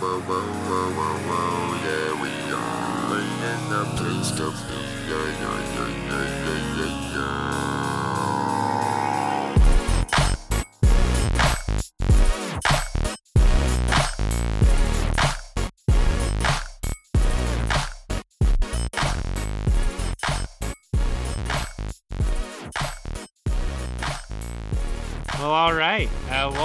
whoa, whoa, whoa, whoa, whoa, yeah, we are in the place to be. Yeah, yeah, yeah, yeah,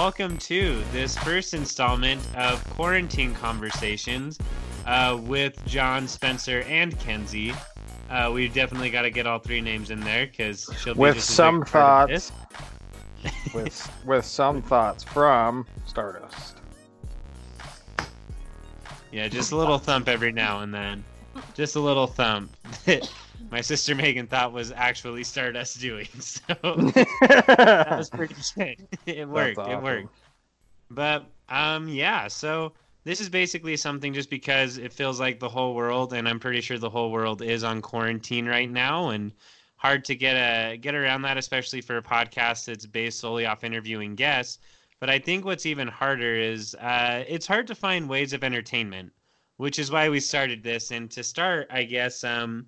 welcome to this first installment of Quarantine Conversations uh, with John, Spencer, and Kenzie. Uh, we definitely got to get all three names in there because she'll be With some big part of thoughts. with with some thoughts from Stardust. Yeah, just a little thump every now and then. Just a little thump. My sister Megan thought was actually Stardust doing so. that was pretty good. It worked. It worked. But um, yeah. So this is basically something just because it feels like the whole world, and I'm pretty sure the whole world is on quarantine right now, and hard to get a get around that, especially for a podcast that's based solely off interviewing guests. But I think what's even harder is uh, it's hard to find ways of entertainment, which is why we started this. And to start, I guess, um,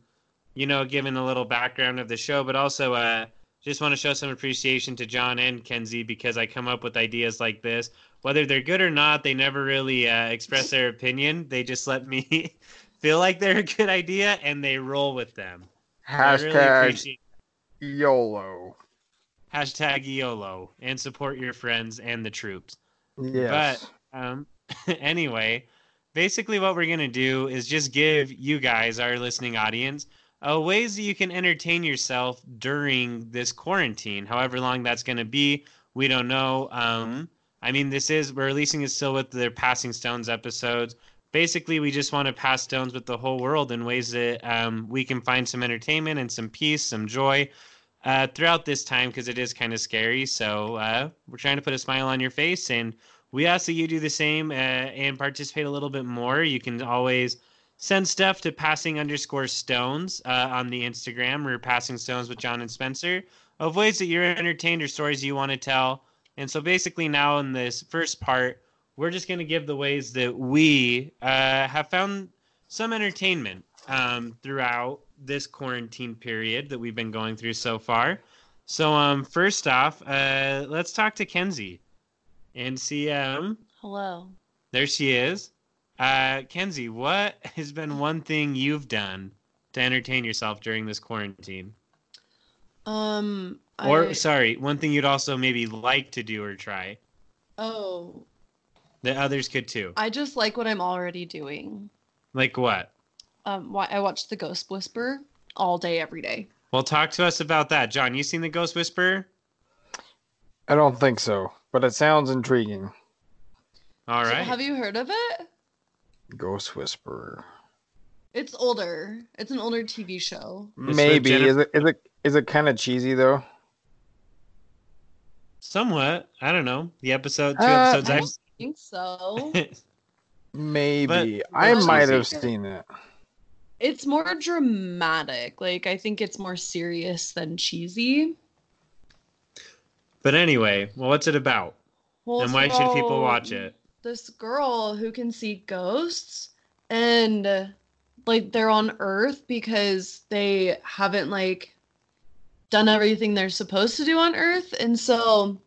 you know, giving a little background of the show, but also uh, just want to show some appreciation to John and Kenzie because I come up with ideas like this. Whether they're good or not, they never really uh, express their opinion. They just let me feel like they're a good idea and they roll with them. Really Hashtag appreciate YOLO. hashtag YOLO and support your friends and the troops. Yes. But um, anyway, basically, what we're gonna do is just give you guys, our listening audience, uh, ways that you can entertain yourself during this quarantine. However long that's gonna be, we don't know. Um, I mean, this is we're releasing it still with their Passing Stones episodes. Basically, we just want to pass stones with the whole world in ways that um, we can find some entertainment and some peace, some joy uh, throughout this time because it is kind of scary. So uh, we're trying to put a smile on your face, and we ask that you do the same uh, and participate a little bit more. You can always send stuff to passing underscore stones uh, on the Instagram or passing stones with John and Spencer of ways that you're entertained or stories you want to tell. And so basically, now in this first part, we're just going to give the ways that we uh, have found some entertainment um, throughout this quarantine period that we've been going through so far. So, um, first off, uh, let's talk to Kenzie and see. Um, Hello. there she is. Uh, Kenzie, what has been one thing you've done to entertain yourself during this quarantine? Um. Or, I, sorry, one thing you'd also maybe like to do or try oh, that others could too. I just like what I'm already doing. Like what? Um. Why I watch The Ghost Whisperer all day, every day. Well, talk to us about that, John. You seen the Ghost Whisperer? I don't think so, but it sounds intriguing. All right. So have you heard of it? Ghost Whisperer. It's older. It's an older TV show. It's Maybe Jennifer- is it is it is it kind of cheesy though? Somewhat. I don't know. The episode, two Uh, episodes I I've don't think so. Maybe But- I might have seen it. it's more dramatic. Like I think it's more serious than cheesy. But anyway, well, what's it about? Well, and why should people watch it? This girl who can see ghosts and uh, like they're on earth because they haven't like done everything they're supposed to do on earth. And so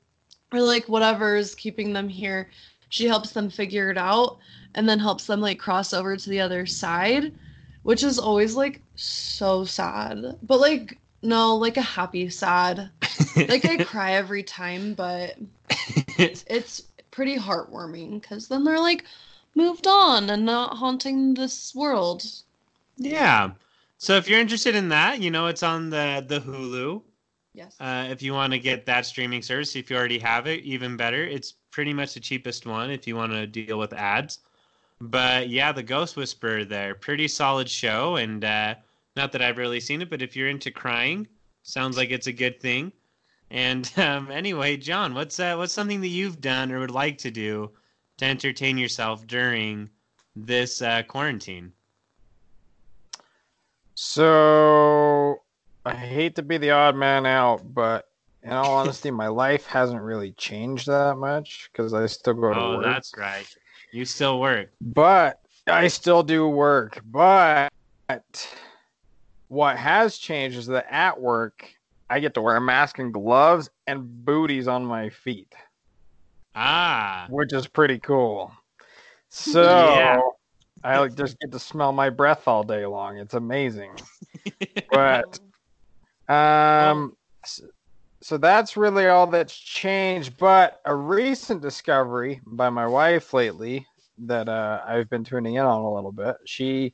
or like whatever's keeping them here she helps them figure it out and then helps them like cross over to the other side which is always like so sad. But like no like a happy sad. Like i cry every time but it's pretty heartwarming because then they're like moved on and not haunting this world. yeah. So if you're interested in that, you know, it's on the the Hulu. Yes. Uh, if you want to get that streaming service, if you already have it, even better. It's pretty much the cheapest one if you want to deal with ads. But yeah, the Ghost Whisperer there, pretty solid show, and uh, not that I've really seen it, but if you're into crying, sounds like it's a good thing. And um, anyway, John, what's uh, what's something that you've done or would like to do to entertain yourself during this uh, quarantine? So I hate to be the odd man out, but in all honesty, my life hasn't really changed that much because I still go to Oh, work. that's right. You still work. but I still do work. But what has changed is that at work, I get to wear a mask and gloves and booties on my feet, Ah. which is pretty cool. So Yeah. I just get to smell my breath all day long. It's amazing. But um, s- so that's really all that's changed. But a recent discovery by my wife lately that uh, I've been tuning in on a little bit. She,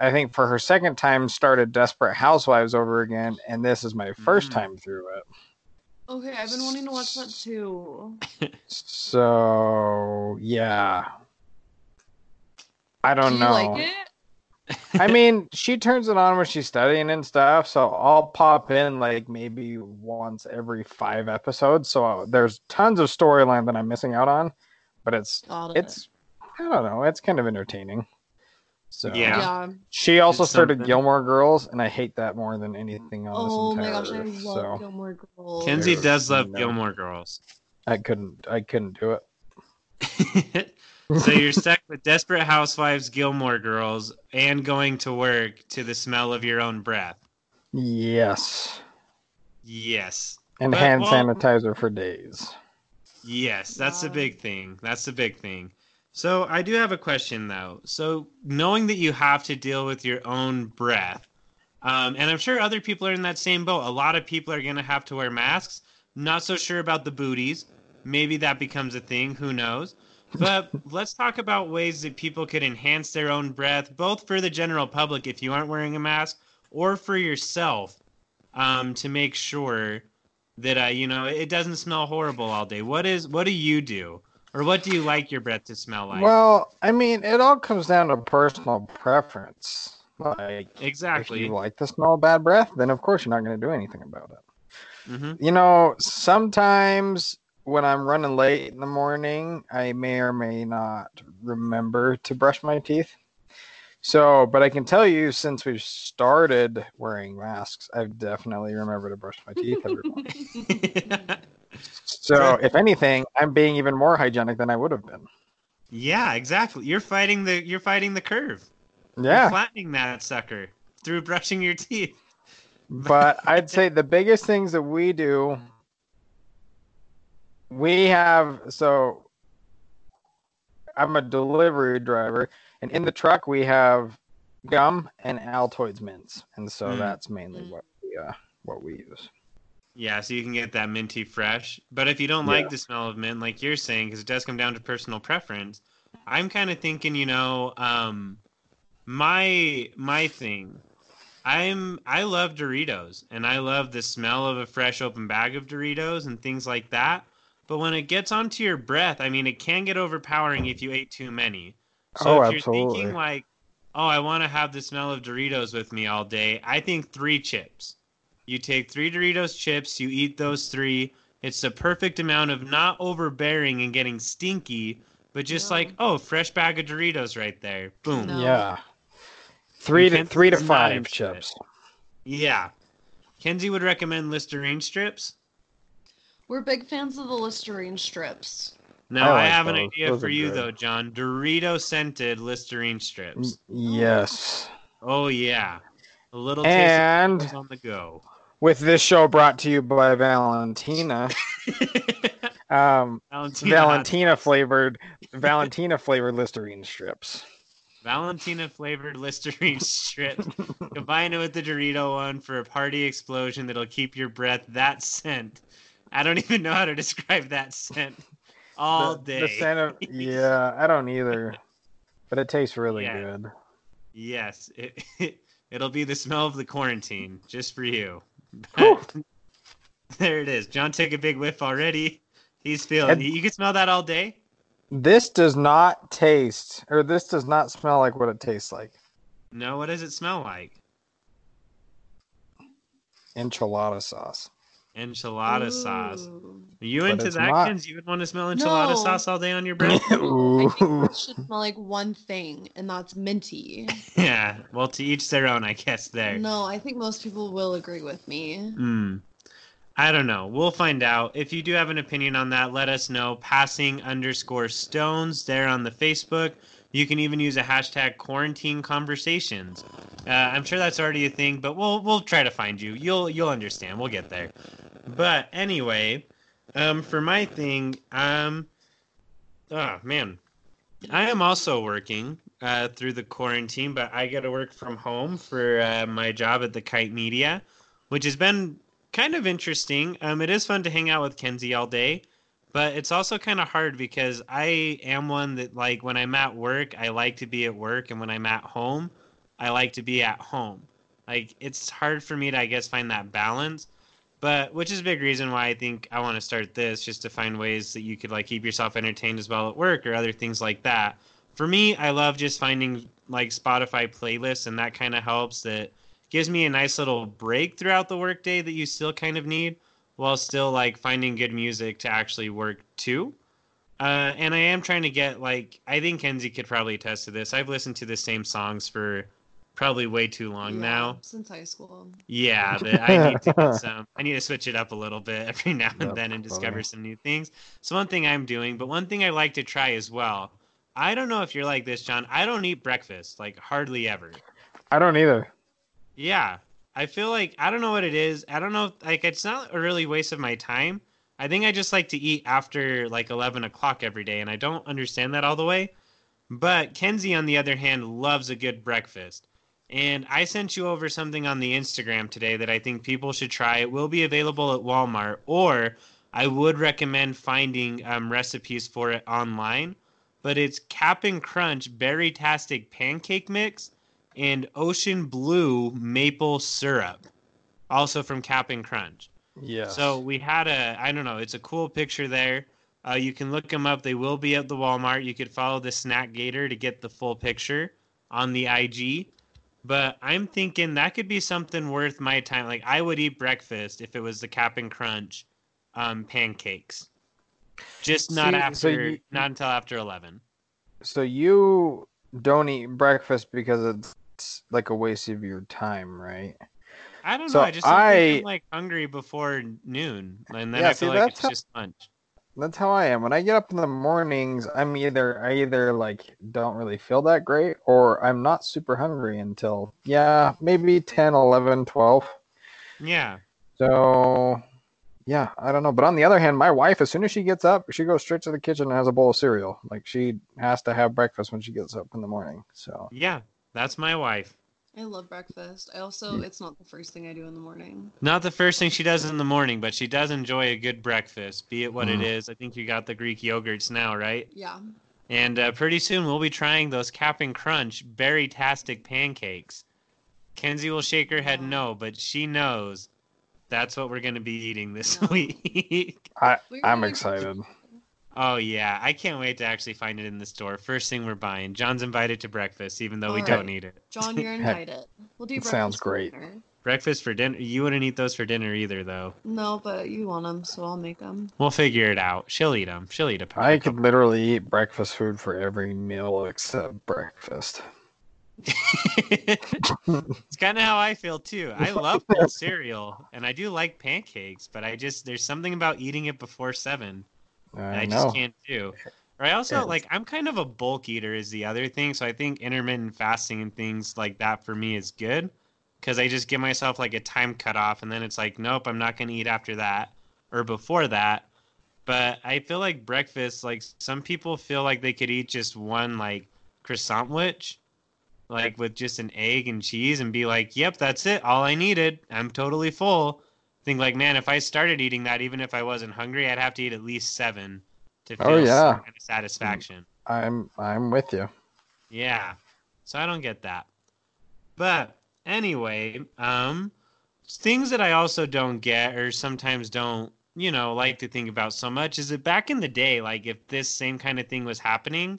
I think, for her second time, started Desperate Housewives over again, and this is my first Mm. time through it. Okay, I've been wanting to watch that too. So yeah, I don't Do you know. like it? I mean, she turns it on when she's studying and stuff, so I'll pop in like maybe once every five episodes. So there's tons of storyline that I'm missing out on, but it's Got it. it's I don't know, it's kind of entertaining. So Yeah. yeah. she also It's started something. Gilmore Girls, and I hate that more than anything on Oh this my entire gosh, I love so Gilmore Girls. Kenzie There- does love no. Gilmore Girls. I couldn't I couldn't do it. so you're stuck with Desperate Housewives, Gilmore Girls, and going to work to the smell of your own breath. Yes, Yes. and But, hand well- sanitizer for days. Yes, that's the big thing. That's the big thing. So I do have a question though. So knowing that you have to deal with your own breath, um, and I'm sure other people are in that same boat. A lot of people are going to have to wear masks. Not so sure about the booties. Maybe that becomes a thing. Who knows? But let's talk about ways that people could enhance their own breath, both for the general public if you aren't wearing a mask, or for yourself, um, to make sure that uh, you know it doesn't smell horrible all day. What is what do you do, or what do you like your breath to smell like? Well, I mean, it all comes down to personal preference. Like, if exactly. you like the smell of bad breath, then of course you're not going to do anything about it. hmm You know, sometimes when I'm running late in the morning, I may or may not remember to brush my teeth. So, but I can tell you, since we've started wearing masks, I've definitely remembered to brush my teeth every morning. So, if anything, I'm being even more hygienic than I would have been. yeah, exactly. You're fighting the you're fighting the curve. You're Yeah. flattening that sucker through brushing your teeth. but I'd say the biggest things that we do, we have so I'm a delivery driver, and in the truck we have gum and Altoids mints, and so Mm. that's mainly what we uh, what we use. Yeah, so you can get that minty fresh. But if you don't like the smell of mint, like you're saying, because it does come down to personal preference, I'm kind of thinking, you know, um, my my thing, I'm I love Doritos, and I love the smell of a fresh open bag of Doritos and things like that. But when it gets onto your breath, I mean, it can get overpowering if you ate too many. So Oh, if you're absolutely. thinking like, oh, I want to have the smell of Doritos with me all day, I think three chips. You take three Doritos chips, you eat those three. It's the perfect amount of not overbearing and getting stinky, but just No. like, oh, fresh bag of Doritos right there. Boom. No. Yeah, three to Kenzie's three to five into it. chips. Yeah. Kenzie would recommend Listerine strips. We're big fans of the Listerine strips. Now, I I, like have an idea Those for you, good. though, John. Dorito scented Listerine Mm. strips. Yes, Oh, yeah. A little taste and of on the go. With this show brought to you by Valentina, um, Valentina, Valentina flavored Valentina flavored Listerine strips. Valentina flavored Listerine strip. Combine it with the Dorito one for a party explosion that'll keep your breath that scent. I don't even know how to describe that scent all the, day. The scent of, yeah, I don't either, but it tastes really Yeah. good. Yes, it, it, will be the smell of the quarantine just for you. There it is. John took a big whiff already. He's feeling And- You can smell that all day? This does not taste, or this does not smell like what it tastes like. No, what does it smell like? Enchilada sauce. Enchilada sauce. Are you But into that, not. Kens? You would want to smell enchilada No. sauce all day on your breath? No, I think should smell like one thing, and that's minty. yeah. Well, to each their own, I guess. There. No, I think most people will agree with me. Mm. I don't know. We'll find out. If you do have an opinion on that, let us know. Passing underscore stones there on the Facebook. You can even use a hashtag quarantine conversations. Uh, I'm sure that's already a thing, but we'll we'll try to find you. You'll you'll understand. We'll get there. But anyway, um, for my thing, um, oh man, I am also working uh, through the quarantine, but I get to work from home for uh, my job at the Kite Media, which has been kind of interesting. Um, it is fun to hang out with Kenzie all day, but it's also kind of hard because I am one that like when I'm at work, I like to be at work, and when I'm at home, I like to be at home. Like it's hard for me to, I guess, find that balance. But which is a big reason why I think I want to start this, just to find ways that you could like keep yourself entertained as well at work or other things like that. For me, I love just finding like Spotify playlists, and that kind of helps. That gives me a nice little break throughout the workday that you still kind of need, while still like finding good music to actually work too. Uh, and I am trying to get like I think Kenzie could probably attest to this. I've listened to the same songs for probably way too long Yeah, now. since high school. Yeah, but I need to get some. I need to switch it up a little bit every now and That's then and discover funny. some new things. So one thing I'm doing, but one thing I like to try as well. I don't know if you're like this, John. I don't eat breakfast like hardly ever. I don't either. Yeah, I feel like I don't know what it is. I don't know. Like it's not a really waste of my time. I think I just like to eat after like 11 o'clock every day, and I don't understand that all the way. But Kenzie, on the other hand, loves a good breakfast. And I sent you over something on the Instagram today that I think people should try. It will be available at Walmart, or I would recommend finding um, recipes for it online. But it's Cap'n Crunch Berry Tastic Pancake Mix and Ocean Blue Maple Syrup, also from Cap'n Crunch. Yes. So we had a, I don't know, it's a cool picture there. Uh, you can look them up. They will be at the Walmart. You could follow the Snack Gator to get the full picture on the IG. But I'm thinking that could be something worth my time. Like I would eat breakfast if it was the Cap'n Crunch um, pancakes. Just not See, so after, you- not until after eleven. So you don't eat breakfast because it's like a waste of your time, right? I don't So know. I just I- like hungry before noon, and then Yeah, I see, feel like it's how- just lunch. That's how I am. When I get up in the mornings, I'm either I either like don't really feel that great or I'm not super hungry until yeah, maybe 10, 11, 12. Yeah. So yeah, I don't know. But on the other hand, my wife, as soon as she gets up, she goes straight to the kitchen and has a bowl of cereal. Like she has to have breakfast when she gets up in the morning. So Yeah. That's my wife. I love breakfast. I also, it's not the first thing I do in the morning. Not the first thing she does in the morning, but she does enjoy a good breakfast, be it what it Mm. is. I think you got the Greek yogurts now, right? Yeah. And uh, pretty soon we'll be trying those Cap'n Crunch berry tastic pancakes. Kenzie will shake her head Wow. no, but she knows that's what we're going to be eating this No. week. I, I'm going- excited. Oh, yeah. I can't wait to actually find it in the store. First thing we're buying. John's invited to breakfast, even though we All don't need it. John, you're invited. We'll do It breakfast sounds great. dinner. Breakfast for dinner. You wouldn't eat those for dinner either, though. No, but you want them, so I'll make them. We'll figure it out. She'll eat them. She'll eat a I could literally eat breakfast food for every meal except breakfast. it's kind of how I feel too. I love cereal, and I do like pancakes, but I just there's something about eating it before seven that I I just can't do. Or I also like I'm kind of a bulk eater is the other thing, so I think intermittent fasting and things like that for me is good because I just give myself like a time cutoff, and then it's like nope, I'm not gonna eat after that or before that. But I feel like breakfast, like some people feel like they could eat just one like croissant witch like with just an egg and cheese and be like, "Yep, that's it. All I needed. I'm totally full." Think like, man, if I started eating that, even if I wasn't hungry, I'd have to eat at least seven to feel Oh, some yeah. kind of satisfaction. I'm I'm with you. Yeah, so I don't get that. But anyway, um, things that I also don't get or sometimes don't, you know, like to think about so much is that back in the day, like if this same kind of thing was happening,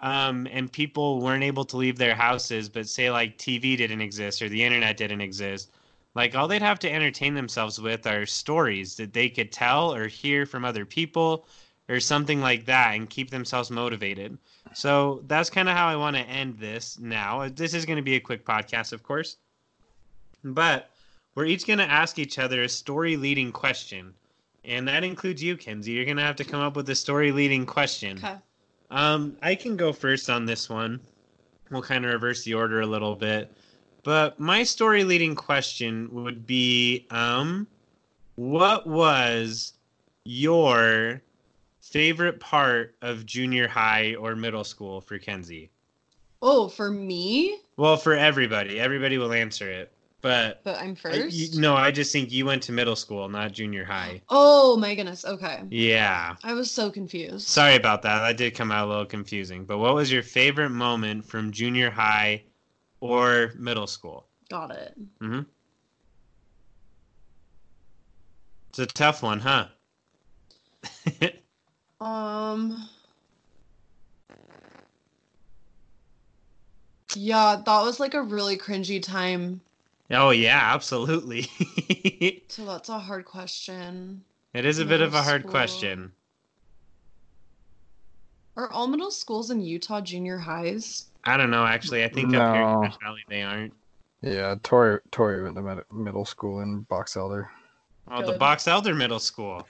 um, and people weren't able to leave their houses, but say like TV didn't exist or the internet didn't exist, like all they'd have to entertain themselves with are stories that they could tell or hear from other people or something like that and keep themselves motivated. So that's kind of how I want to end this now. This is going to be a quick podcast, of course. But we're each going to ask each other a story leading question. And that includes you, Kenzie. You're going to have to come up with a story leading question. Okay. Um, I can go first on this one. We'll kind of reverse the order a little bit. But my story leading question would be um, what was your favorite part of junior high or middle school for Kenzie? Oh, for me? Well, for everybody. Everybody will answer it. But But I'm I- first. you- no, I just think you went to middle school, not junior high. Oh my goodness. Okay. Yeah. I was so confused. Sorry about that. That did come out a little confusing. But what was your favorite moment from junior high or middle school? Got it. Mm-hmm. It's a tough one, huh? Um. Yeah, that was like a really cringy time. oh yeah, absolutely. So that's a hard question. it is a bit of a hard school. question. Are all middle schools in Utah junior highs? I don't know. Actually, I think up here in Cache Valley they aren't. Yeah, Tori Tori went to med- middle school in Box Elder. Oh, the Box Elder Middle School.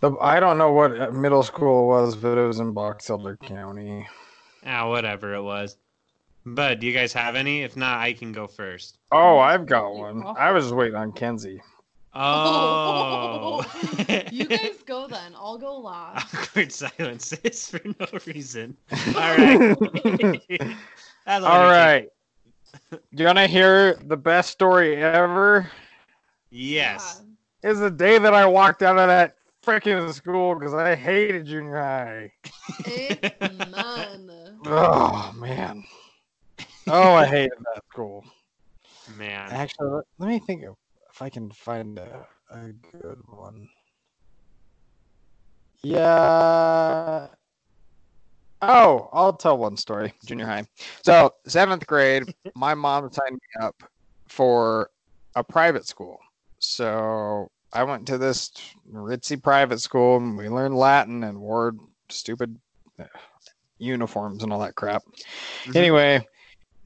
The, I don't know what uh, middle school was, but it was in Box Elder County. Ah, whatever it was. But do you guys have any? If not, I can go first. Oh, I've got one. I was waiting on Kenzie. Oh. You guys go then. I'll go last. Awkward silences for no reason. All right. That's All right. You want to hear the best story ever? Yes. Is the day that I walked out of that freaking school because I hated junior high. It's none. Oh man. Oh, I hated that school. Man. Actually, let, let me think of if I can find a, a good one. Yeah. Oh, I'll tell one story. Junior high. So seventh grade, my mom signed me up for a private school. So I went to this ritzy private school, and we learned Latin and wore stupid uh, uniforms and all that crap. Mhm. Anyway,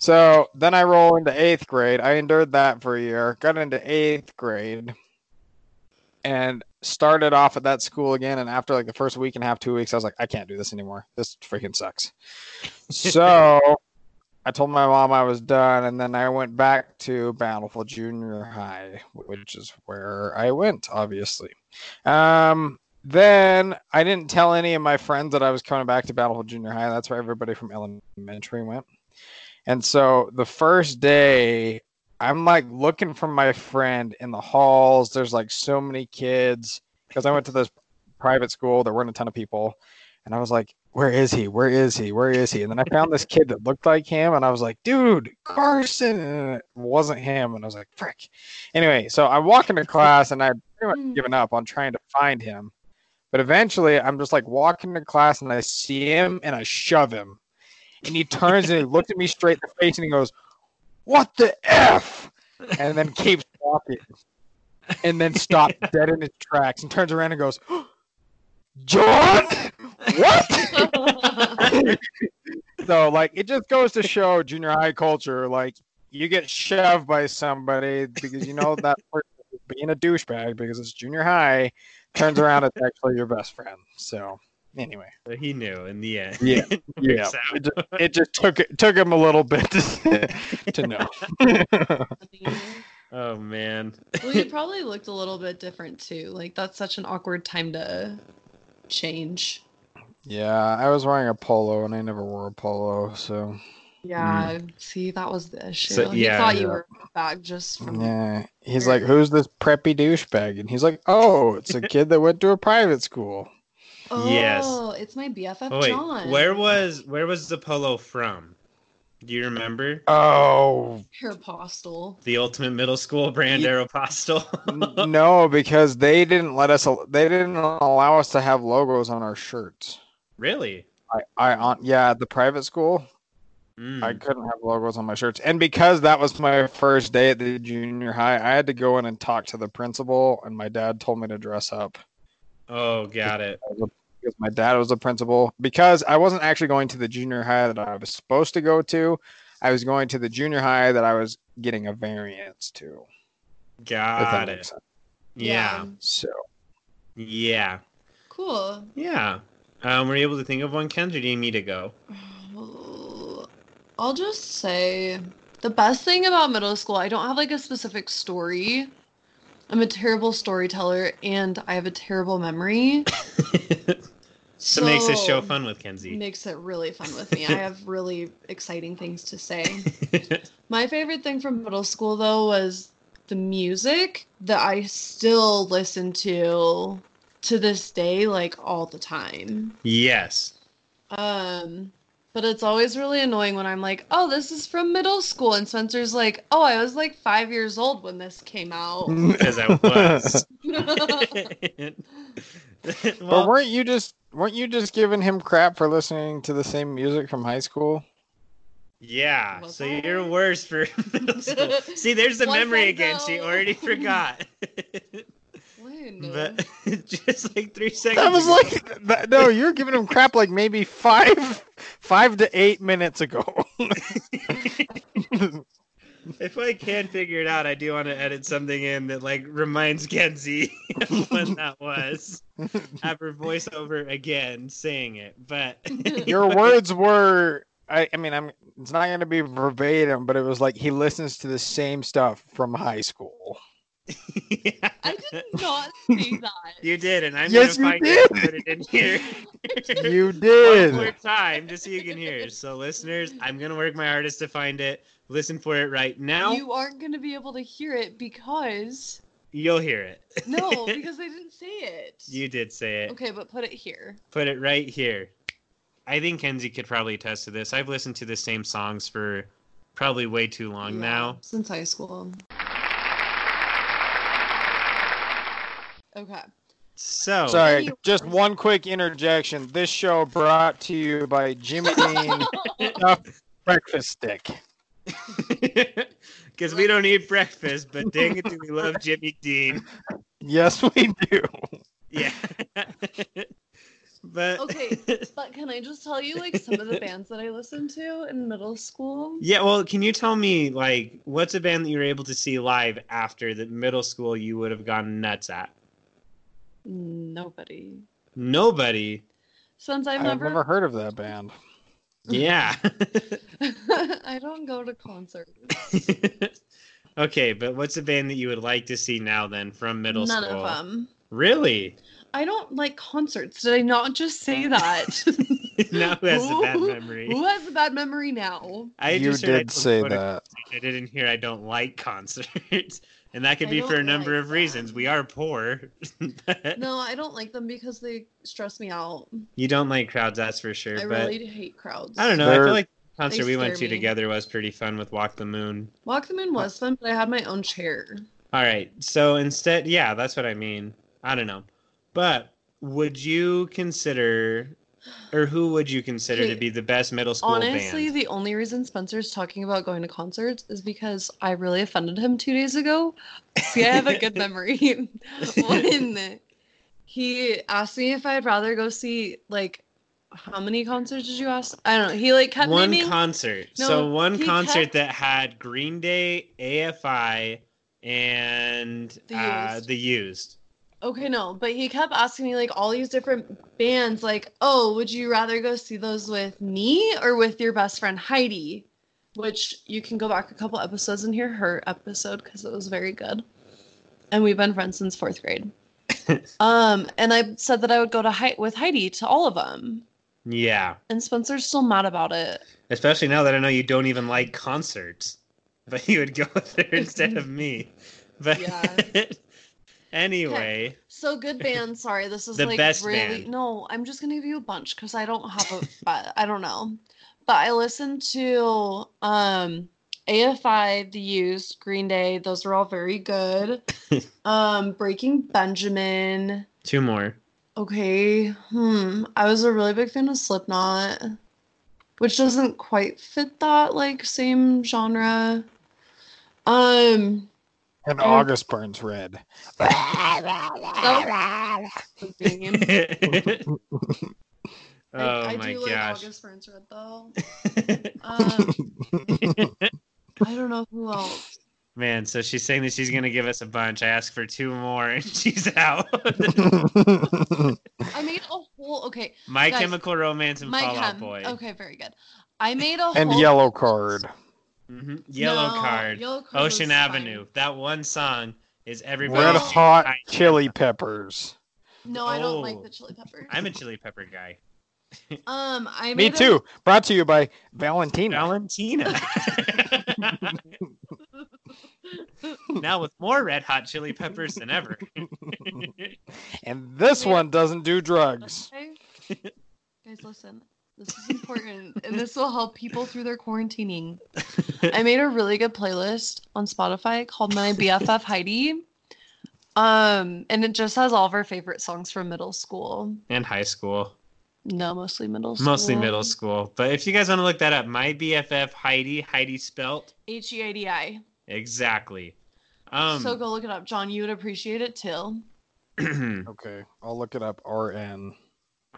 so then I roll into eighth grade. I endured that for a year. Got into eighth grade, and started off at that school again. And after like the first week and a half, two weeks, I was like, I can't do this anymore. This freaking sucks. so I told my mom I was done, and then I went back to Bountiful Junior High, which is where I went, obviously. Um, then I didn't tell any of my friends that I was coming back to Bountiful Junior High. That's where everybody from elementary went. And so the first day, I'm like looking for my friend in the halls. There's like so many kids because I went to this private school. There weren't a ton of people. And I was like, where is he? Where is he? Where is he? And then I found this kid that looked like him. And I was like, dude, Carson. And it wasn't him. And I was like, frick. Anyway, so I walk into class and I'd pretty much mm. given up on trying to find him. But eventually, I'm just like walking to class and I see him and I shove him. And he turns and he looks at me straight in the face and he goes, What the F? And then keeps walking. And then stops dead in his tracks and turns around and goes, John? What? so, like, it just goes to show junior high culture. Like, you get shoved by somebody because you know that person is being a douchebag because it's junior high. Turns around, it's actually your best friend. So, anyway. But he knew in the end. Yeah, Yeah, Works it just, it just took it took him a little bit to, to know. Oh man. well, you probably looked a little bit different too. Like that's such an awkward time to change. yeah, I was wearing a polo and I never wore a polo, so Yeah. Hmm. See, that was the issue. So- he yeah, thought yeah. you were back just from. yeah. He's like, "Who's this preppy douchebag?" And he's like, "Oh, it's a kid that went to a private school." Oh, Yes. it's my BFF Oh, wait, John. where was where was the polo from? Do you remember? Oh Aeropostale. The ultimate middle school brand Ye- Aeropostale. no, because they didn't let us. They didn't allow us to have logos on our shirts. really? I, I on yeah, at the private school. Mm. I couldn't have logos on my shirts. And because that was my first day at the junior high, I had to go in and talk to the principal, and my dad told me to dress up Oh, got it. Because my dad was the principal. Because I wasn't actually going to the junior high that I was supposed to go to, I was going to the junior high that I was getting a variance to. if Got it. sense. Yeah. So Yeah. Cool. Yeah. Um, were you able to think of one, Ken, or do you need to go? I'll just say the best thing about middle school, I don't have like a specific story. I'm a terrible storyteller and I have a terrible memory. so makes this show fun with Kenzie. Makes it really fun with me. I have really exciting things to say. My favorite thing from middle school though was the music that I still listen to to this day like all the time. yes. Um but it's always really annoying when I'm like, "Oh, this is from middle school." And Spencer's like, "Oh, I was like 5 years old when this came out." Because I was. but weren't you just weren't you just giving him crap for listening to the same music from high school? yeah. Was So I? you're worse for middle school. See, there's the memory again. She already forgot. When? but just like three seconds. That was ago. like that, no, you're giving him crap like maybe five five to eight minutes ago. If I can figure it out, I do want to edit something in that like reminds Kenzie of when that was. Have her voice over again saying it, but Your words were I, I mean I'm it's not gonna be verbatim, but it was like he listens to the same stuff from high school. Yeah. I did not say that. You did, and I'm Yes, gonna you find it did. put it in here. You did. One did. more time, just so you can hear. So, listeners, I'm gonna work my hardest to find it. Listen for it right now. You aren't going to be able to hear it because You'll hear it. no, because I didn't say it. You did say it. Okay, but put it here. Put it right here. I think Kenzie could probably attest to this. I've listened to the same songs for probably way too long Yeah, now. Since high school. Okay. So, Sorry, just one quick interjection. This show brought to you by Jimmy Dean Breakfast Stick. because we don't eat breakfast, but dang it, do we love Jimmy Dean? Yes, we do. Yeah. but Okay, but can I just tell you like some of the bands that I listened to in middle school? Yeah, well, can you tell me like what's a band that you were able to see live after the middle school you would have gone nuts at? Nobody. Nobody. Since I've I've never, never heard of that band. Yeah. I don't go to concerts. okay, but what's a band that you would like to see now then from middle None school? None of them. Really? I don't like concerts. Did I not just say that? now who has a bad memory? Who has a bad memory now? I you just did say that. I didn't hear I don't like concerts. And that could be for a number like of reasons. We are poor. No, I don't like them because they stress me out. you don't like crowds, that's for sure. I but really hate crowds. I don't know. I They're- feel like the concert we went to me. together was pretty fun with Walk the Moon. Walk the Moon was fun, but I had my own chair. All right. So instead, yeah, that's what I mean. I don't know. But would you consider, or who would you consider to be the best middle school Honestly, band? the only reason Spencer's talking about going to concerts is because I really offended him two days ago. See, I have a good memory. when he asked me if I'd rather go see like how many concerts did you ask? I don't know. He like kept One naming. concert. No, so one concert kept- that had Green Day, AFI, and The uh, the used. Okay, no, but he kept asking me like all these different bands, like, oh, would you rather go see those with me or with your best friend Heidi? Which you can go back a couple episodes and hear her episode because it was very good. And we've been friends since fourth grade. um, and I said that I would go to with Heidi to all of them, Yeah. and Spencer's still mad about it. Especially now that I know you don't even like concerts, but you would go there instead of me. But Yeah. anyway, So good band. Sorry, this is The like best really band. no. I'm just gonna give you a bunch because I don't have a. but I don't know, but I listened to um AFI, The Used, Green Day. Those are all very good. um, Breaking Benjamin. two more. Okay. Hmm. I was a really big fan of Slipknot, which doesn't quite fit that like same genre. Um. And Mm. August burns red. name. oh I, I my do like gosh. August Burns Red though. Um, I don't know who else. Man, so she's saying that she's gonna give us a bunch. I asked for two more, and she's out. I made a whole okay. My Guys, Chemical Romance and My Fall chem. Boy. Okay, very good. I made a whole and whole yellow card. Hmm Yellow No, Card. Yellow Card was Ocean fine. Avenue. That one song is everybody. Red No. hot chili peppers. No, I don't like Oh. the chili peppers. I'm a chili pepper guy. Um, I Me made a- too. Brought to you by Valentina. Valentina. now with more red hot chili peppers than ever. and this one doesn't do drugs. Okay. Guys, listen. This is important, and this will help people through their quarantining. I made a really good playlist on Spotify called My BFF Heidi. Um, and it just has all of our favorite songs from middle school. and high school. No, mostly middle school. Mostly middle school. But if you guys want to look that up, my BFF Heidi, Heidi spelt H E A D I. exactly. Um so go look it up, John. You would appreciate it too. Okay, I'll look it up. RN.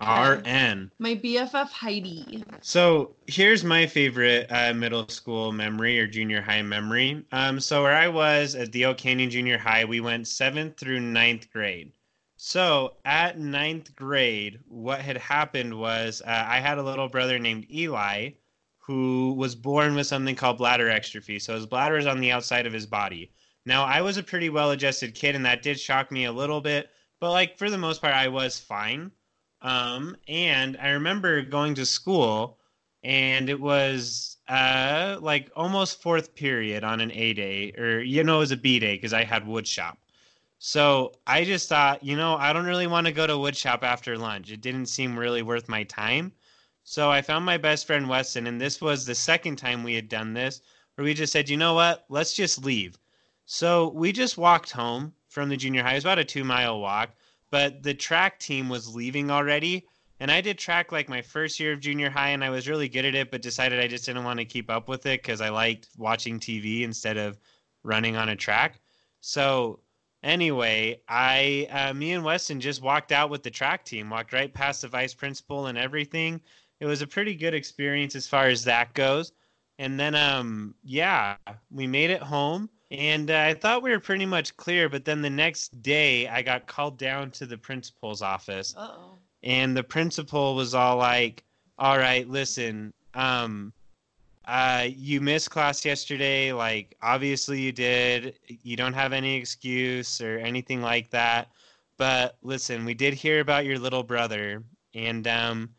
RN. My BFF Heidi. So here's my favorite uh, middle school memory or junior high memory. Um, so where I was at the Oak Canyon Junior High, we went seventh through ninth grade. So at ninth grade, what had happened was uh, I had a little brother named Eli who was born with something called bladder exstrophy. So his bladder is on the outside of his body. Now I was a pretty well adjusted kid, and that did shock me a little bit. But like for the most part, I was fine. Um, and I remember going to school, and it was uh like almost fourth period on an A day, or you know, it was a B day because I had wood shop. So I just thought, you know, I don't really want to go to wood shop after lunch. It didn't seem really worth my time. So I found my best friend Weston, and this was the second time we had done this, where we just said, you know what, let's just leave. So we just walked home from the junior high. It was about a two mile walk, but the track team was leaving already. And I did track like my first year of junior high, and I was really good at it, but decided I just didn't want to keep up with it because I liked watching TV instead of running on a track. So anyway, I, uh, me and Weston just walked out with the track team, walked right past the vice principal and everything. It was a pretty good experience as far as that goes. And then, um, yeah, we made it home, and uh, I thought we were pretty much clear. But then the next day, I got called down to the principal's office, Uh oh. and the principal was all like, "All right, listen, um, uh, you missed class yesterday. Like, obviously you did. You don't have any excuse or anything like that. But listen, we did hear about your little brother, and um,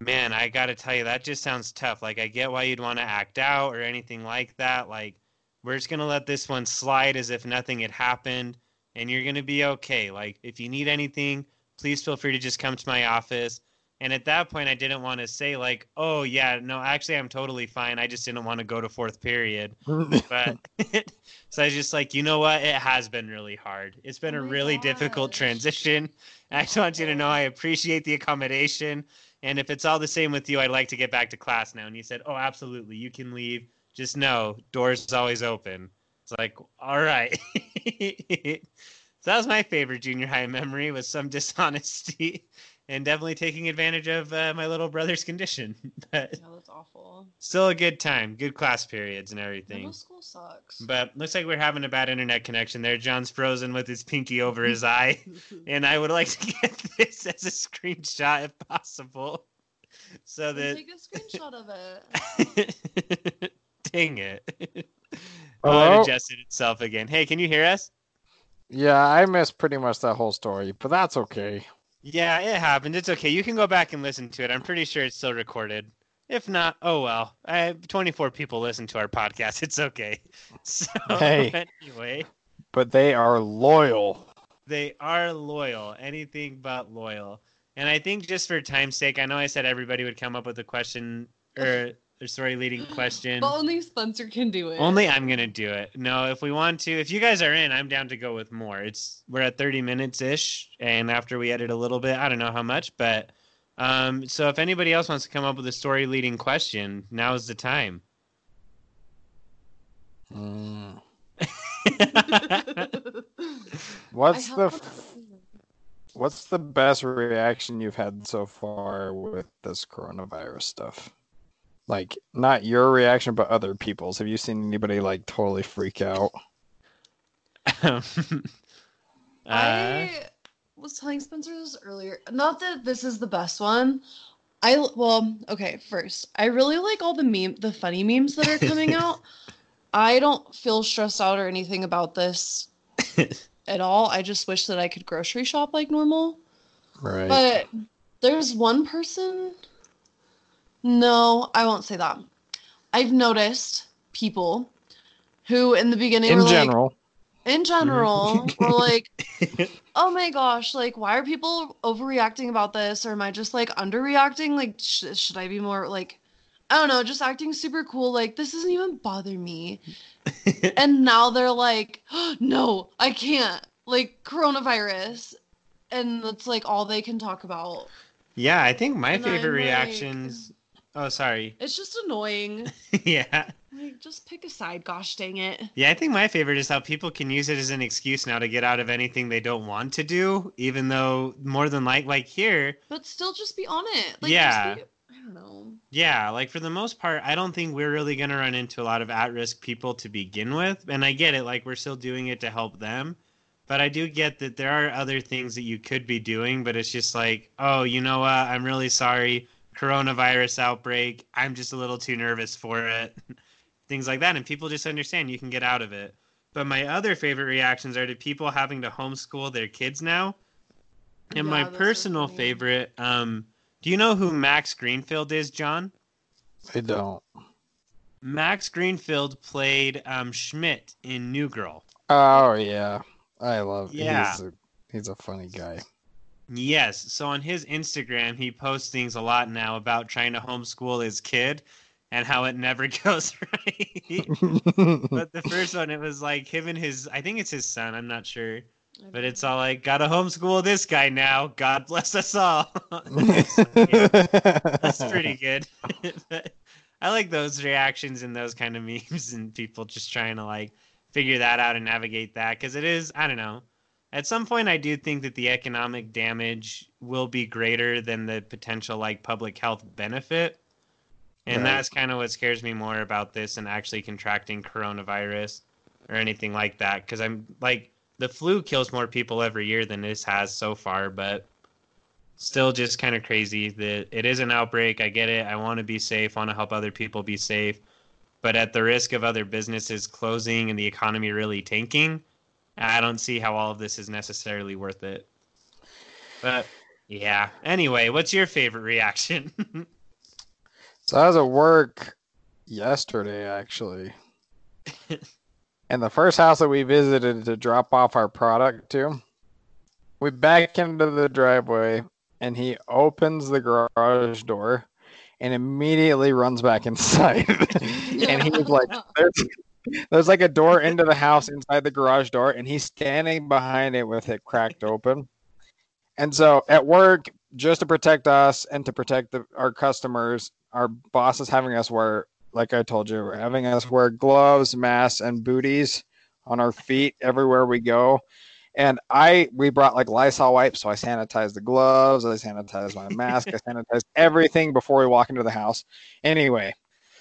man, I gotta tell you, that just sounds tough. Like, I get why you'd want to act out or anything like that. Like, we're just gonna let this one slide as if nothing had happened, and you're gonna be okay. Like, if you need anything, please feel free to just come to my office. And at that point, I didn't want to say like, "Oh yeah, no, actually, I'm totally fine. I just didn't want to go to fourth period." But so I was just like, you know what? It has been really hard. It's been Oh a my really difficult transition. I just want you to know I appreciate the accommodation. And if it's all the same with you, I'd like to get back to class now. And he said, "Oh, absolutely, you can leave. Just know, doors is always open." It's like, all right. so that was my favorite junior high memory was some dishonesty and definitely taking advantage of uh, my little brother's condition. But that's awful. still a good time, good class periods and everything. Middle school sucks. But looks like we're having a bad internet connection there. John's frozen with his pinky over his eye, and I would like to get this as a screenshot if possible. So that Take a screenshot of it. Dang it. Oh, it adjusted itself again. Hey, can you hear us? yeah, I missed pretty much that whole story, but that's okay. Yeah, it happened. It's okay. You can go back and listen to it. I'm pretty sure it's still recorded. If not, oh well. I have 24 people listen to our podcast. It's okay. So Hey. anyway, But they are loyal. they are loyal. Anything but loyal. And I think just for time's sake, I know I said everybody would come up with a question or a story leading question. But only Spencer can do it. Only I'm gonna do it. No, if we want to, if you guys are in, I'm down to go with more. It's we're at 30 minutes ish, and after we edit a little bit, I don't know how much, but um, so if anybody else wants to come up with a story leading question, now is the time. Mm. What's have the f- what's the best reaction you've had so far with this coronavirus stuff? Like not your reaction, but other people's. Have you seen anybody like totally freak out? uh, I was telling Spencer this earlier. Not that this is the best one. I well, okay. First, I really like all the meme, the funny memes that are coming out. I don't feel stressed out or anything about this at all. I just wish that I could grocery shop like normal. Right. But there's one person. No, I won't say that. I've noticed people who, in the beginning, in were like, general. in general, mm-hmm. were like, oh my gosh, like, why are people overreacting about this? Or am I just like underreacting? Like, sh- should I be more like, I don't know, just acting super cool? Like, this doesn't even bother me. and now they're like, no, I can't. Like, coronavirus. And that's like all they can talk about. yeah, I think my And favorite reactions. Oh, sorry. It's just annoying. yeah. Like, just pick a side, gosh dang it. Yeah, I think my favorite is how people can use it as an excuse now to get out of anything they don't want to do, even though more than like like here, But still just be on it. Like, Yeah. Be, I don't know. yeah, like for the most part, I don't think we're really gonna run into a lot of at-risk people to begin with. And I get it, like we're still doing it to help them. But I do get that there are other things that you could be doing, but it's just like, oh, you know what? I'm really sorry. Coronavirus outbreak. I'm just a little too nervous for it. things like that. And people just understand you can get out of it. But my other favorite reactions are to people having to homeschool their kids now. And my Yeah, those are personal favorite, um, do you know who Max Greenfield is, John? I don't. Max Greenfield played um, Schmidt in New Girl. Oh yeah. I love Yeah. he's a he's a funny guy. Yes. So on his Instagram, he posts things a lot now about trying to homeschool his kid and how it never goes right. but the first one, it was like him and his, I think it's his son, I'm not sure. But it's all like, gotta homeschool this guy now. God bless us all. That's pretty good. I like those reactions and those kind of memes and people just trying to like figure that out and navigate that because it is, I don't know. At some point, I do think that the economic damage will be greater than the potential like public health benefit. And Right. that's kind of what scares me more about this and actually contracting coronavirus or anything like that. Because I'm like, the flu kills more people every year than this has so far, but still just kind of crazy that it is an outbreak. I get it. I want to be safe, want to help other people be safe. But at the risk of other businesses closing and the economy really tanking, I don't see how all of this is necessarily worth it. But yeah. Anyway, what's your favorite reaction? So I was at work yesterday, actually. and the first house that we visited to drop off our product to, we back into the driveway and he opens the garage door and immediately runs back inside. and he's like, there's, there's like a door into the house inside the garage door, and he's standing behind it with it cracked open. And so at work, just to protect us and to protect the, our customers, our boss is having us wear, like I told you, we're having us wear gloves, masks, and booties on our feet everywhere we go. And I, we brought like Lysol wipes, so I sanitized the gloves, I sanitized my mask, I sanitized everything before we walk into the house. Anyway,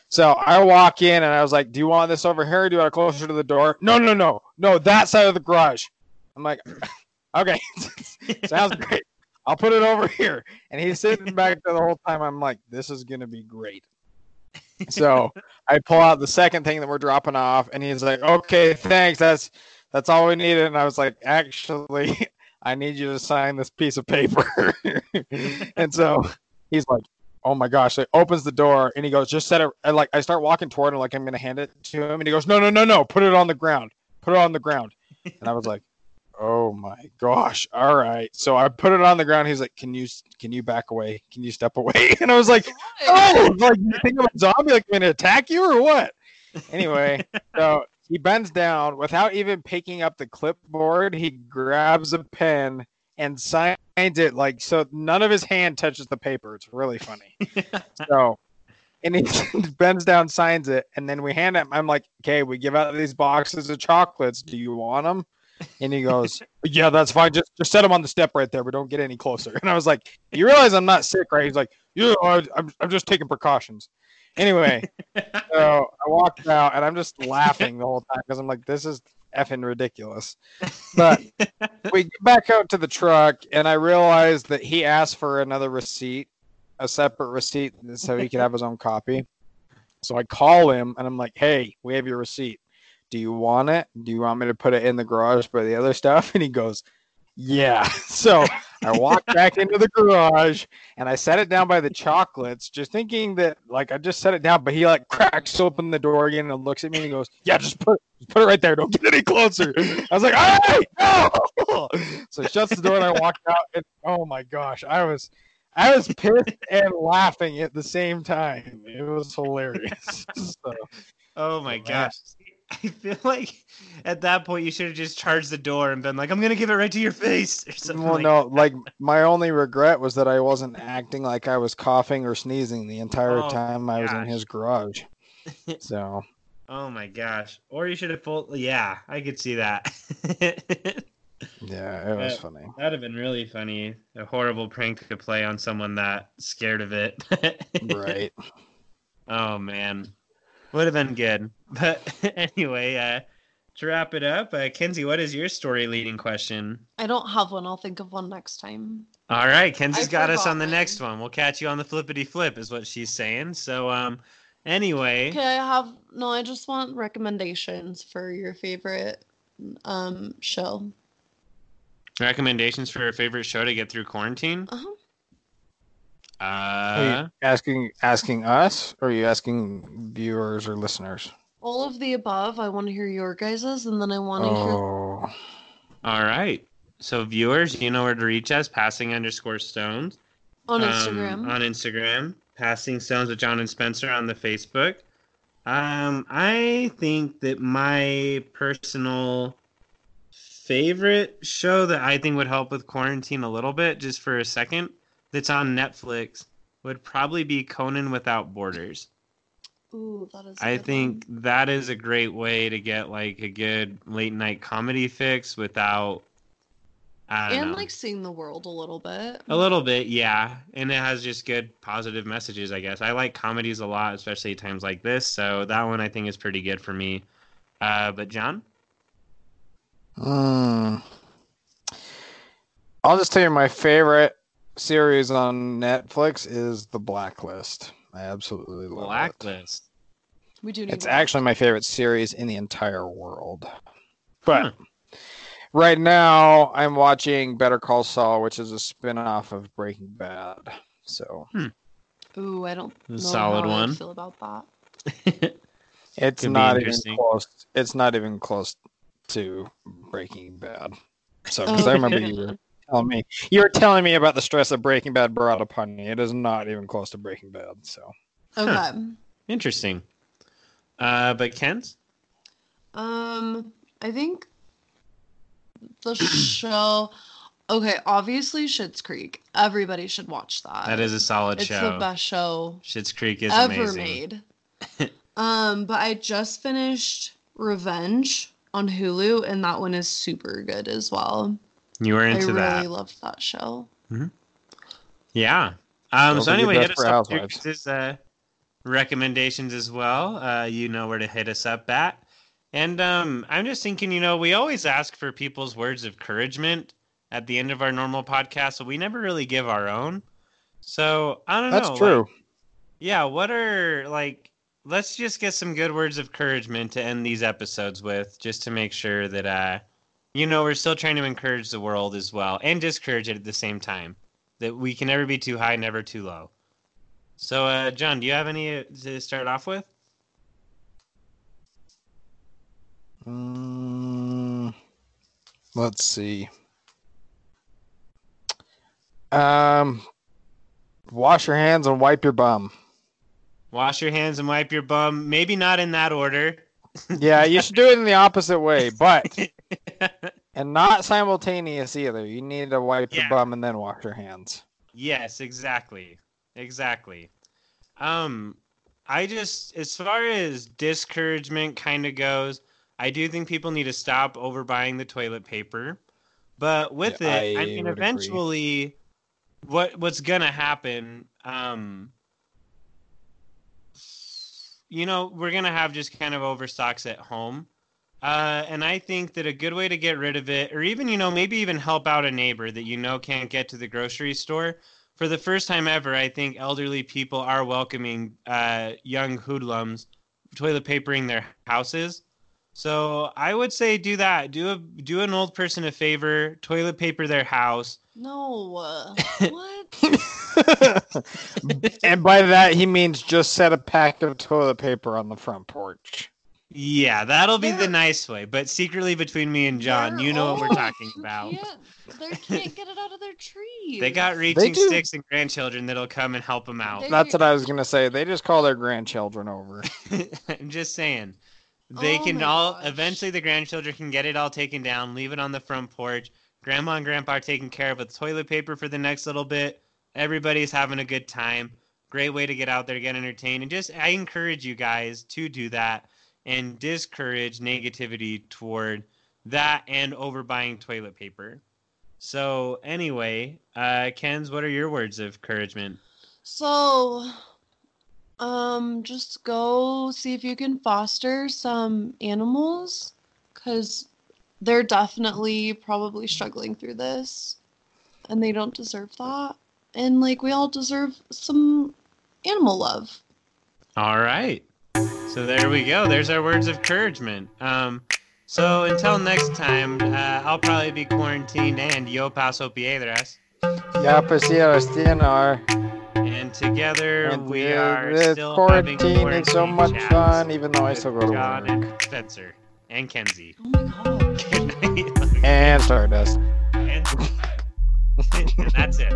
so I walk in and I was like, "Do you want this over here? Do you want it closer to the door?" No, no, no, no, that side of the garage. I'm like, "Okay, sounds great. I'll put it over here." And he's sitting back there the whole time. I'm like, "This is gonna be great." So I pull out the second thing that we're dropping off, and he's like, "Okay, thanks. That's that's all we needed." And I was like, "Actually, I need you to sign this piece of paper." and so he's like, "Oh my gosh!" Like opens the door, and he goes, "Just set it." And like I start walking toward him, like I'm gonna hand it to him, and he goes, "No, no, no, no! Put it on the ground. Put it on the ground." And I was like, "Oh my gosh! All right." So I put it on the ground. He's like, "Can you can you back away? Can you step away?" And I was like, oh, like you think of a zombie like I'm going to attack you or what? Anyway, so he bends down without even picking up the clipboard. He grabs a pen and signs it like so. None of his hand touches the paper. It's really funny. so, and he bends down, signs it, and then we hand him. I'm like, okay, we give out these boxes of chocolates. Do you want them? And he goes, yeah, that's fine. Just just set them on the step right there. We don't get any closer. And I was like, you realize I'm not sick, right? He's like, yeah, I'm, I'm just taking precautions. Anyway, so I walked out and I'm just laughing the whole time because I'm like, this is effing ridiculous. But we get back out to the truck and I realized that he asked for another receipt, a separate receipt, so he could have his own copy. So I call him and I'm like, hey, we have your receipt. Do you want it? Do you want me to put it in the garage by the other stuff? And he goes, yeah. So I walked back into the garage and I set it down by the chocolates, just thinking that like I just set it down, but he like cracks open the door again and looks at me and goes, Yeah, just put just put it right there. Don't get any closer. I was like, all right, no. So he shuts the door and I walked out and oh my gosh, I was I was pissed and laughing at the same time. It was hilarious. So, Oh my man. gosh. I feel like at that point you should have just charged the door and been like, "I'm gonna give it right to your face" or something. well, like no, like my only regret was that I wasn't acting like I was coughing or sneezing the entire Oh, time I was in his garage. So Oh my gosh! Or you should have pulled. Yeah, I could see that. yeah, it was Uh, funny. That'd have been really funny. A horrible prank to play on someone that scared of it. Right. Oh man, would have been good. But anyway, uh, to wrap it up, uh, Kenzie, what is your story leading question? I don't have one. I'll think of one next time. All right, Kenzie's I got us on the mine. next one. We'll catch you on the flippity flip, is what she's saying. So, um, anyway, Okay, I have no. I just want recommendations for your favorite um show. recommendations for your favorite show to get through quarantine. Uh-huh. Are Uh, you asking asking us or are you asking viewers or listeners? All of the above. I want to hear your guys's, and then I want to hear. Oh, all right. So, viewers, you know where to reach us. Passing underscore stones On um, Instagram. on Instagram. Passing stones with John and Spencer on the Facebook. Um, I think that my personal favorite show that I think would help with quarantine a little bit, just for a second, that's on Netflix, would probably be Conan Without Borders. Ooh, that is. a I good think one. that is a great way to get like a good late night comedy fix without. I don't And know. like seeing the world a little bit. A little bit, yeah. And it has just good positive messages, I guess. I like comedies a lot, especially at times like this. So that one I think is pretty good for me. Uh, but John? Hmm. I'll just tell you my favorite series on Netflix is The Blacklist. I absolutely love it. Blacklist. We do need. It's to- actually my favorite series in the entire world. But Huh. right now I'm watching Better Call Saul, which is a spin-off of Breaking Bad. So hmm. Ooh, I don't know solid how one. I feel about that. it's Could not even close. It's not even close to Breaking Bad. So because I oh. remember you were telling me You're telling me about the stress that Breaking Bad brought upon me. It is not even close to Breaking Bad. So Okay. Interesting. Uh, but Ken's? Um, I think the show. Okay, obviously Schitt's Creek. Everybody should watch that. That is a solid It's show. the best show Schitt's Creek is ever amazing. made. um, but I just finished Revenge on Hulu, and that one is super good as well. You were into I into really that. loved that show. Yeah. Um, so anyway, hit us up with your Housewives. guys' uh, recommendations as well. Uh, you know where to hit us up at. And um, I'm just thinking, you know, we always ask for people's words of encouragement at the end of our normal podcast, but we never really give our own. So I don't that's know. That's true. like, yeah, what are like? Let's just get some good words of encouragement to end these episodes with, just to make sure that uh, you know, we're still trying to encourage the world as well, and discourage it at the same time. That we can never be too high, never too low. So, uh, John, do you have any uh, to start off with? Mm, let's see. Um, wash your hands and wipe your bum. Wash your hands and wipe your bum. Maybe not in that order. Yeah, you should do it in the opposite way, but and not simultaneous either. You need to wipe Yeah. your bum and then wash your hands. Yes, exactly. Exactly. Um I just as far as discouragement kind of goes, I do think people need to stop overbuying the toilet paper. But with Yeah, it, I, I mean would agree. eventually what what's going to happen um you know, we're gonna have just kind of overstocks at home. Uh, and I think that a good way to get rid of it, or even, you know, maybe even help out a neighbor that you know can't get to the grocery store. For the first time ever, I think elderly people are welcoming uh, young hoodlums toilet papering their houses. So I would say do that. Do a do an old person a favor, toilet paper their house. No. uh, what? and by that he means just set a pack of toilet paper on the front porch. Yeah, that'll be the They're- nice way. But secretly between me and John, you know what we're talking You about. can't- They can't get it out of their trees. They got reaching do. sticks and grandchildren that'll come and help them out. They- That's what I was gonna say. They just call their grandchildren over. I'm just saying. They Oh can all gosh. eventually the grandchildren can get it all taken down, leave it on the front porch. Grandma and grandpa are taken care of with toilet paper for the next little bit. Everybody's having a good time. Great way to get out there, get entertained, and just I encourage you guys to do that and discourage negativity toward that and overbuying toilet paper. So anyway, uh, Ken's, what are your words of encouragement? So, um, just go see if you can foster some animals, because they're definitely probably struggling through this, and they don't deserve that. And like, we all deserve some animal love. All right. So there we go. There's our words of encouragement. Um, so until next time, uh, I'll probably be quarantined and yo paso piedras. Ya pues sí, Agostino. And together And we the- are the still quarantine having is so quarantine much chats fun, even though I still go with to John work. and Spencer and Kenzie. Oh my god. Good night. And Stardust. and, and that's it.